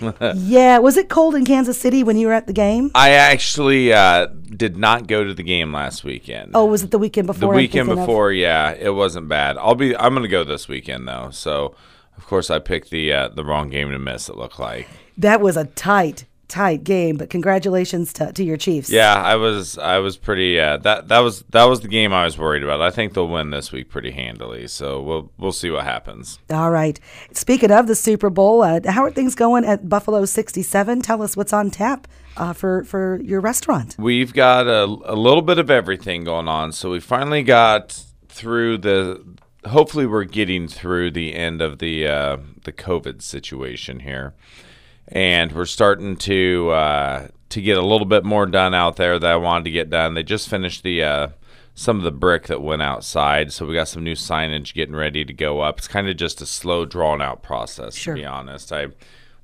yeah, was it cold in Kansas City when you were at the game? I actually uh, did not go to the game last weekend. Oh, was it the weekend before? the weekend thinking of? before, yeah, it wasn't bad. I'll be. I'm gonna go this weekend though. So, of course, I picked the uh, the wrong game to miss. It looked like. That was a tight, tight game. But congratulations to, to your Chiefs. Yeah, I was. I was pretty. Uh, that that was that was the game I was worried about. I think they'll win this week pretty handily. So we'll we'll see what happens. All right. Speaking of the Super Bowl, uh, how are things going at Buffalo 67? Tell us what's on tap uh, for for your restaurant. We've got a, a little bit of everything going on. So we finally got through the. Hopefully, we're getting through the end of the uh, the COVID situation here, and we're starting to uh, to get a little bit more done out there that I wanted to get done. They just finished the uh, some of the brick that went outside, so we got some new signage getting ready to go up. It's kind of just a slow, drawn out process, Sure. to be honest. I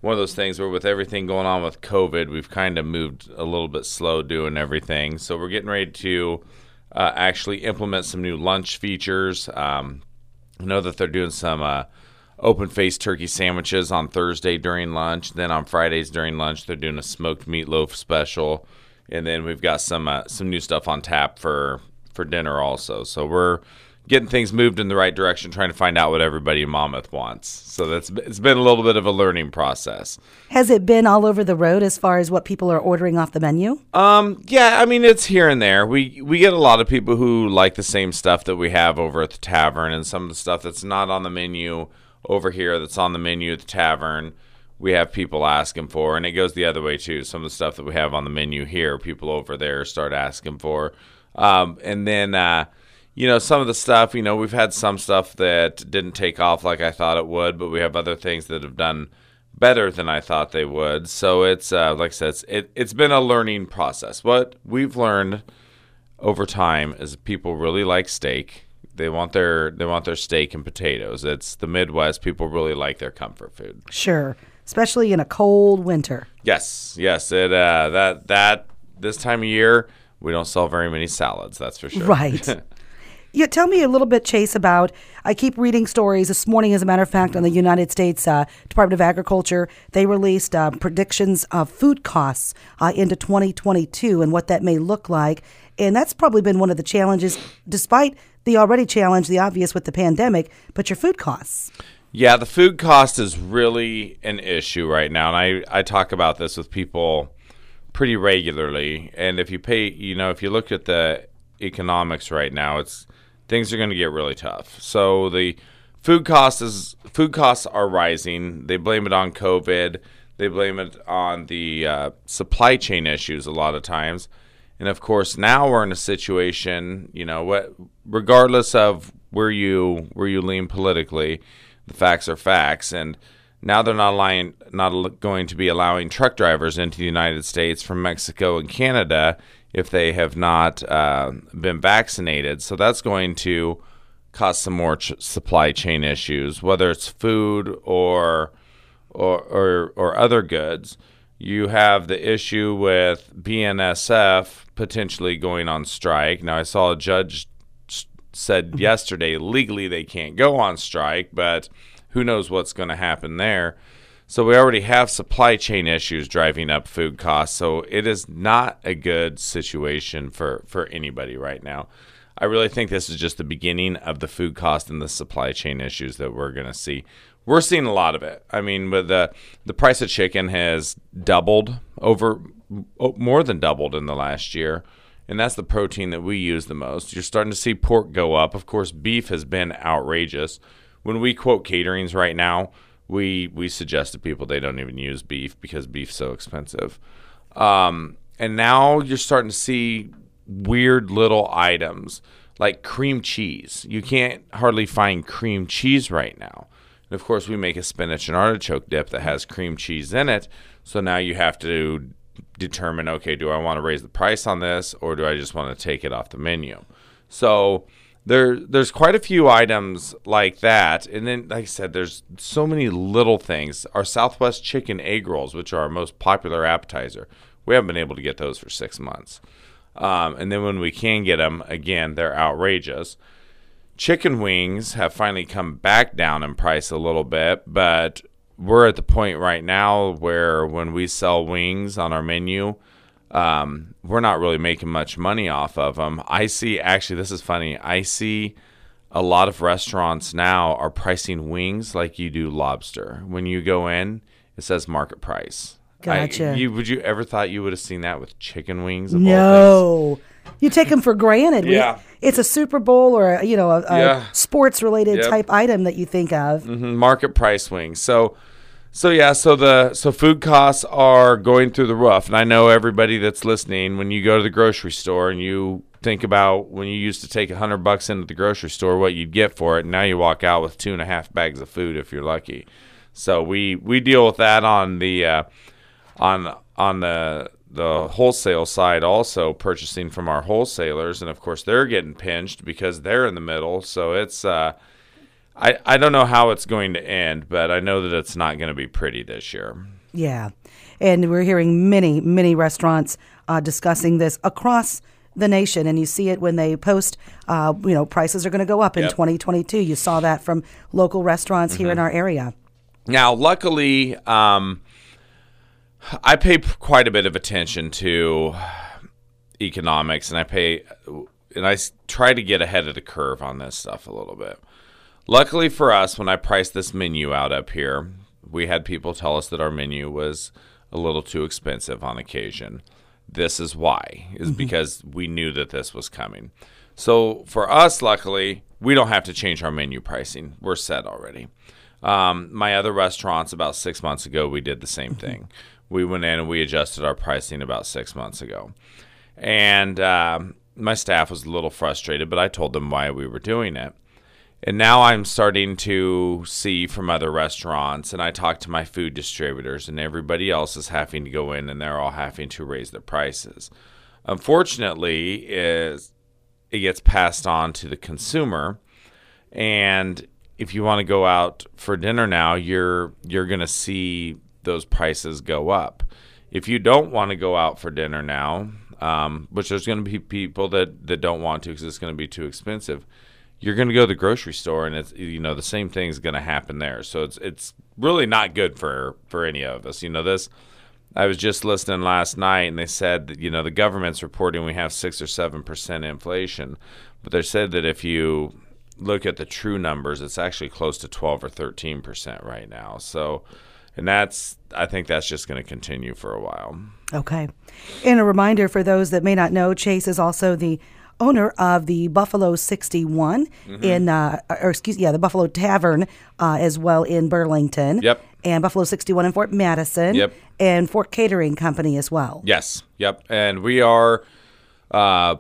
one of those things where with everything going on with COVID, we've kind of moved a little bit slow doing everything. So we're getting ready to uh, actually implement some new lunch features. Um, I know that they're doing some uh, open faced turkey sandwiches on Thursday during lunch. Then on Fridays during lunch, they're doing a smoked meatloaf special. And then we've got some uh, some new stuff on tap for for dinner also. So we're getting things moved in the right direction, trying to find out what everybody in Monmouth wants. So that's it's been a little bit of a learning process. Has it been all over the road as far as what people are ordering off the menu? Um, yeah, I mean it's here and there. We we get a lot of people who like the same stuff that we have over at the tavern, and some of the stuff that's not on the menu over here that's on the menu at the tavern. We have people asking for, and it goes the other way too. Some of the stuff that we have on the menu here, people over there start asking for, um, and then uh, you know some of the stuff. You know, we've had some stuff that didn't take off like I thought it would, but we have other things that have done better than I thought they would. So it's uh, like I said, it's, it, it's been a learning process. What we've learned over time is people really like steak. They want their they want their steak and potatoes. It's the Midwest. People really like their comfort food. Sure, especially in a cold winter. Yes, yes. It uh, that that this time of year we don't sell very many salads. That's for sure. Right. Yeah, tell me a little bit, Chase, about. I keep reading stories. This morning, as a matter of fact, on the United States uh, Department of Agriculture, they released uh, predictions of food costs uh, into 2022 and what that may look like. And that's probably been one of the challenges, despite the already challenge, the obvious with the pandemic, but your food costs. Yeah, the food cost is really an issue right now, and I I talk about this with people pretty regularly. And if you pay, you know, if you look at the economics right now, it's things are going to get really tough. So the food costs is food costs are rising. They blame it on COVID. They blame it on the uh, supply chain issues a lot of times. And of course, now we're in a situation, you know, what regardless of where you where you lean politically, the facts are facts and now they're not allowing, not going to be allowing truck drivers into the United States from Mexico and Canada if they have not uh, been vaccinated. So that's going to cause some more ch- supply chain issues, whether it's food or or, or or other goods. You have the issue with BNSF potentially going on strike. Now I saw a judge said yesterday legally they can't go on strike, but who knows what's going to happen there. So we already have supply chain issues driving up food costs. So it is not a good situation for for anybody right now. I really think this is just the beginning of the food cost and the supply chain issues that we're going to see. We're seeing a lot of it. I mean, with the the price of chicken has doubled over oh, more than doubled in the last year. And that's the protein that we use the most. You're starting to see pork go up. Of course, beef has been outrageous. When we quote caterings right now, we we suggest to people they don't even use beef because beef's so expensive. Um, and now you're starting to see weird little items like cream cheese. You can't hardly find cream cheese right now. And of course, we make a spinach and artichoke dip that has cream cheese in it. So now you have to determine okay, do I want to raise the price on this or do I just want to take it off the menu? So there there's quite a few items like that. And then like i said there's so many little things. Our southwest chicken egg rolls which are our most popular appetizer. We haven't been able to get those for six months. Um, and then when we can get them again they're outrageous. Chicken wings have finally come back down in price a little bit but we're at the point right now where when we sell wings on our menu, um, we're not really making much money off of them. I see, actually, this is funny. I see a lot of restaurants now are pricing wings like you do lobster. When you go in, it says market price. I- Gotcha. you, would you ever thought you would have seen that with chicken wings? of all No. You take them for granted. We- Yeah. it's a Super Bowl or a, you know a, a Yeah. sports related Yep. type item that you think of. Mhm, market price wings. So, so yeah, so the so food costs are going through the roof, and I know everybody that's listening. When you go to the grocery store and you think about when you used to take a hundred bucks into the grocery store, what you'd get for it, and now you walk out with two and a half bags of food if you're lucky. So we we deal with that on the uh, on on the the wholesale side also purchasing from our wholesalers and of course they're getting pinched because they're in the middle so it's uh I, I don't know how it's going to end, but I know that it's not going to be pretty this year. Yeah, and we're hearing many many restaurants uh, discussing this across the nation, and you see it when they post. Uh, you know, prices are going to go up in Yep. 2022. You saw that from local restaurants here Mm-hmm. in our area. Now, luckily, um, I pay quite a bit of attention to economics, and I pay and I s- try to get ahead of the curve on this stuff a little bit. Luckily for us, when I priced this menu out up here, we had people tell us that our menu was a little too expensive on occasion. This is why, is because we knew that this was coming. So for us, luckily, we don't have to change our menu pricing. We're set already. Um, my other restaurants, about six months ago, we did the same thing. We went in and we adjusted our pricing about six months ago. And um, my staff was a little frustrated, but I told them why we were doing it. And now I'm starting to see from other restaurants, and I talk to my food distributors, and everybody else is having to go in and they're all having to raise their prices. Unfortunately, is it gets passed on to the consumer, and if you want to go out for dinner now, you're you're going to see those prices go up. If you don't want to go out for dinner now, um, which there's going to be people that, that don't want to because it's going to be too expensive, you're going to go to the grocery store and it's you know the same thing's going to happen there. So it's it's really not good for for any of us. You know this. I was just listening last night, and they said that you know the government's reporting we have six or seven percent inflation, but they said that if you look at the true numbers, it's actually close to twelve or thirteen percent right now. So, and that's I think that's just going to continue for a while. Okay. And a reminder for those that may not know, Chase is also the owner of the Buffalo 61 Mm-hmm. in, uh, or excuse me, yeah, the Buffalo Tavern uh, as well in Burlington. Yep. And Buffalo 61 in Fort Madison. Yep. And Fort Catering Company as well. Yes. Yep. And we are uh,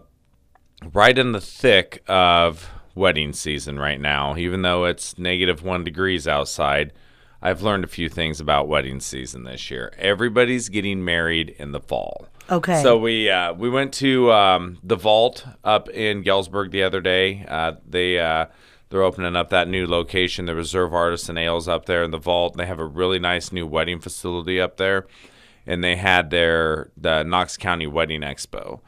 right in the thick of wedding season right now. Even though it's negative one degrees outside, I've learned a few things about wedding season this year. Everybody's getting married in the fall. Okay. So we uh, we went to um, the Vault up in Galesburg the other day. Uh, they uh, they're opening up that new location, the Reserve Artisan Ales up there in the Vault. They have a really nice new wedding facility up there, and they had their the Knox County Wedding Expo.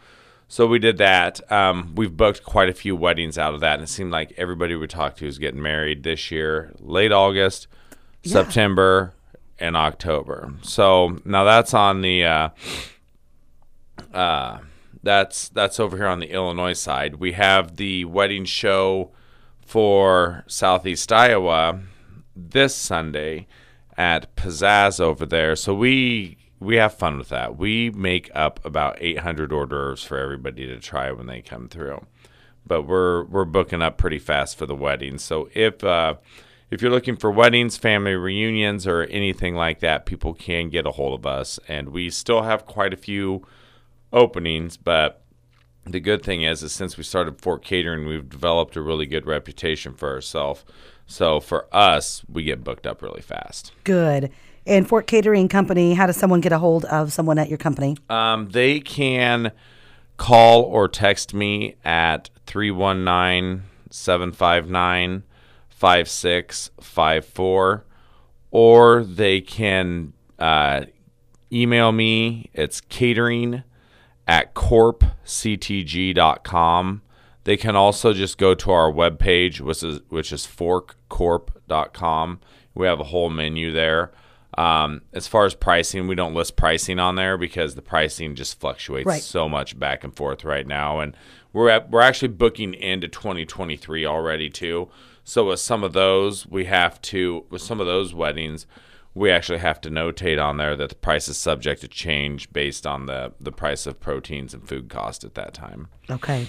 So we did that. Um, we've booked quite a few weddings out of that, and it seemed like everybody we talked to is getting married this year, late August, September, and October. So now that's on the. Uh, that's that's over here on the Illinois side. We have the wedding show for Southeast Iowa this Sunday at Pzazz over there. So we we have fun with that. We make up about 800 hors d'oeuvres for everybody to try when they come through. But we're we're booking up pretty fast for the weddings. So if uh, if you're looking for weddings, family reunions, or anything like that, people can get a hold of us, and we still have quite a few openings, but the good thing is, is since we started Fort Catering, we've developed a really good reputation for ourselves. So for us, we get booked up really fast. Good. And Fort Catering Company, how does someone get a hold of someone at your company? Um, they can call or text me at 319 759 5654, or they can uh, email me. It's catering at corpctg.com. They can also just go to our webpage, which is, which is forkcorp.com. We have a whole menu there. Um, as far as pricing, we don't list pricing on there because the pricing just fluctuates Right. so much back and forth right now, and we're at, we're actually booking into 2023 already too. So with some of those, we have to with some of those weddings, we actually have to notate on there that the price is subject to change based on the the price of proteins and food cost at that time. Okay.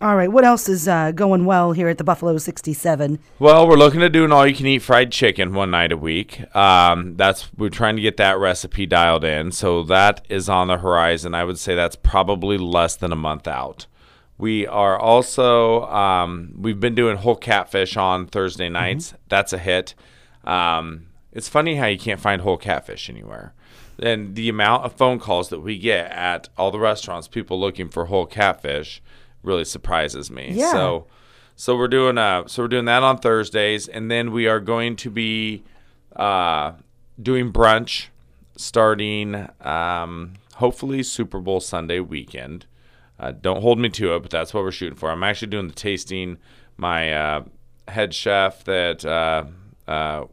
All right. What else is uh, going well here at the Buffalo 67? Well, we're looking to do an all-you-can-eat fried chicken one night a week. Um, that's we're trying to get that recipe dialed in, so that is on the horizon. I would say that's probably less than a month out. We are also um, we've been doing whole catfish on Thursday nights. That's a hit. Um, it's funny how you can't find whole catfish anywhere. And the amount of phone calls that we get at all the restaurants, people looking for whole catfish, really surprises me. Yeah. So so we're doing uh so we're doing that on Thursdays, and then we are going to be uh, doing brunch starting um, hopefully Super Bowl Sunday weekend. Uh, don't hold me to it, but that's what we're shooting for. I'm actually doing the tasting. My uh, head chef that uh, uh,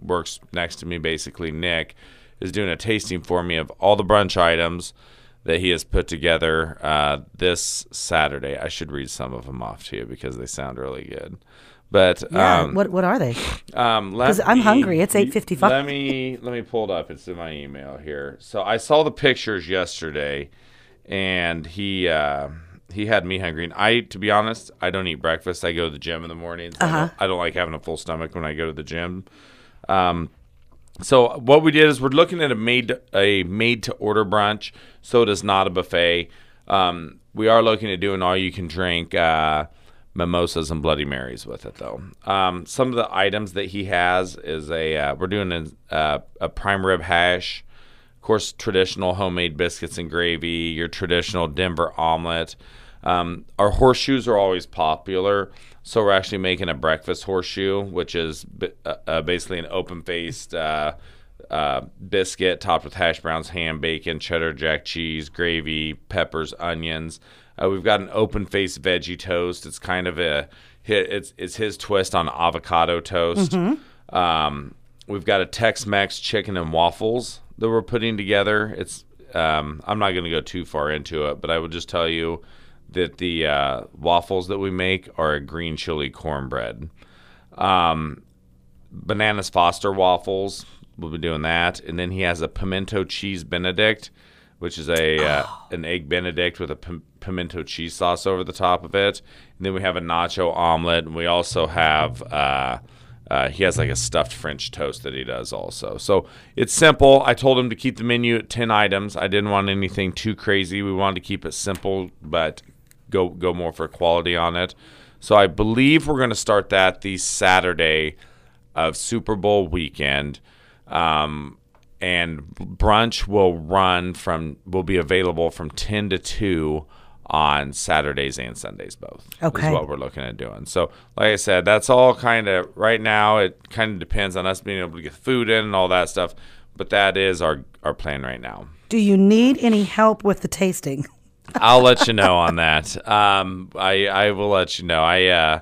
works next to me, basically Nick, is doing a tasting for me of all the brunch items that he has put together uh, this Saturday. I should read some of them off to you because they sound really good. But Yeah. um, what What are they? um, 'Cause let I'm hungry. It's 8:55. Let me let me pull it up. It's in my email here. So I saw the pictures yesterday, and he uh, he had me hungry. And I, to be honest, I don't eat breakfast. I go to the gym in the mornings. Uh-huh. don't, I don't like having a full stomach when I go to the gym. Um, so what we did is we're looking at a made a made to order brunch. So it is not a buffet. Um, we are looking at doing all you can drink uh, mimosas and Bloody Marys with it though. Um, some of the items that he has is a uh, we're doing a, uh, a prime rib hash, of course traditional homemade biscuits and gravy, your traditional Denver omelet. Um, our horseshoes are always popular, so we're actually making a breakfast horseshoe, which is bi- uh, uh, basically an open-faced uh, uh, biscuit topped with hash browns, ham, bacon, cheddar jack cheese, gravy, peppers, onions. Uh, we've got an open-faced veggie toast. It's kind of a. It's it's his twist on avocado toast. Um, we've got a Tex-Mex chicken and waffles that we're putting together. It's um, I'm not going to go too far into it, but I will just tell you that the uh, waffles that we make are a green chili cornbread. Um, bananas Foster waffles. We'll be doing that, and then he has a pimento cheese Benedict, which is a uh, an egg Benedict with a pimento cheese sauce over the top of it. And then we have a nacho omelet, and we also have. Uh, uh, he has like a stuffed French toast that he does also. So it's simple. I told him to keep the menu at 10 items. I didn't want anything too crazy. We wanted to keep it simple, but go go more for quality on it. So I believe we're going to start that the Saturday of Super Bowl weekend. Um, and brunch will run from will be available from 10 to 2 on Saturdays and Sundays both. Okay. Is what we're looking at doing. So, like I said, that's all kind of right now it kind of depends on us being able to get food in and all that stuff, but that is our our plan right now. Do you need any help with the tasting? I'll let you know on that. Um, I I will let you know. I uh,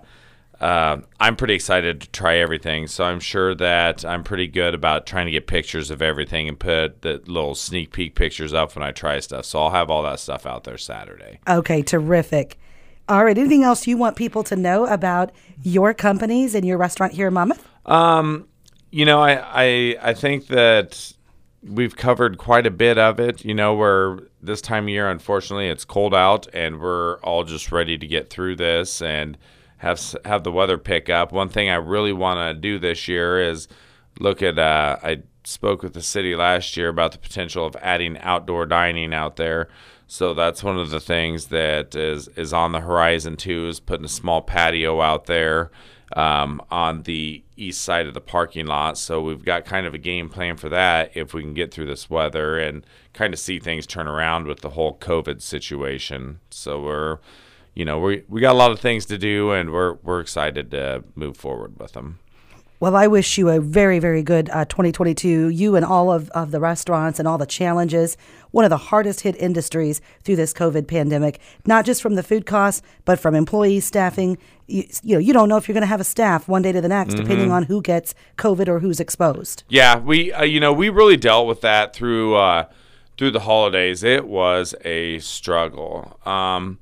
uh, I'm pretty excited to try everything, so I'm sure that I'm pretty good about trying to get pictures of everything and put the little sneak peek pictures up when I try stuff. So I'll have all that stuff out there Saturday. Okay, terrific. All right. Anything else you want people to know about your companies and your restaurant here in Monmouth? You know, I, I I think that we've covered quite a bit of it. You know, where this time of year, unfortunately, it's cold out, and we're all just ready to get through this and have have the weather pick up. One thing I really want to do this year is look at. Uh, I spoke with the city last year about the potential of adding outdoor dining out there. So that's one of the things that is is on the horizon too. Is putting a small patio out there um, on the east side of the parking lot. So we've got kind of a game plan for that if we can get through this weather and kind of see things turn around with the whole COVID situation. So we're, you know, we we got a lot of things to do and we're we're excited to move forward with them. Well, I wish you a very, very good uh, 2022. You and all of, of the restaurants and all the challenges. One of the hardest hit industries through this COVID pandemic, not just from the food costs, but from employee staffing. You, you know, you don't know if you're going to have a staff one day to the next, depending on who gets COVID or who's exposed. Yeah, we uh, you know we really dealt with that through uh, through the holidays. It was a struggle. Um,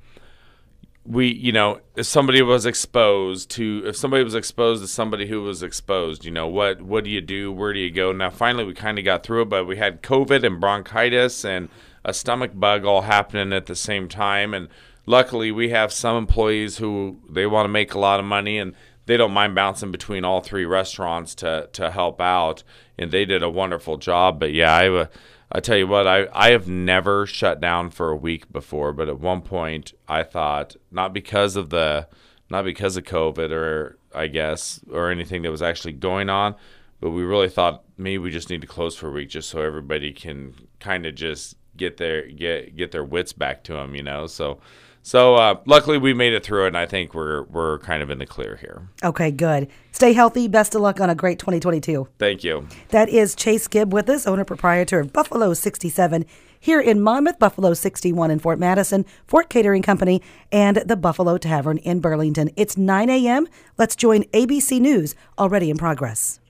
we you know if somebody was exposed to if somebody was exposed to somebody who was exposed you know what what do you do? Where do you go? Now finally we kind of got through it but we had covid and bronchitis and a stomach bug all happening at the same time. And luckily we have some employees who they want to make a lot of money and they don't mind bouncing between all three restaurants to to help out. And they did a wonderful job. But yeah i uh, I tell you what, I, I have never shut down for a week before, but at one point I thought not because of the not because of COVID or I guess or anything that was actually going on, but we really thought maybe we just need to close for a week just so everybody can kind of just get their get get their wits back to them, you know. So so uh, luckily we made it through it, and I think we're we're kind of in the clear here. Okay, good. Stay healthy. Best of luck on a great 2022. Thank you. That is Chase Gibb with us, owner proprietor of Buffalo 67 here in Monmouth, Buffalo 61 in Fort Madison, Fort Catering Company, and the Buffalo Tavern in Burlington. It's 9 a.m. Let's join ABC News already in progress.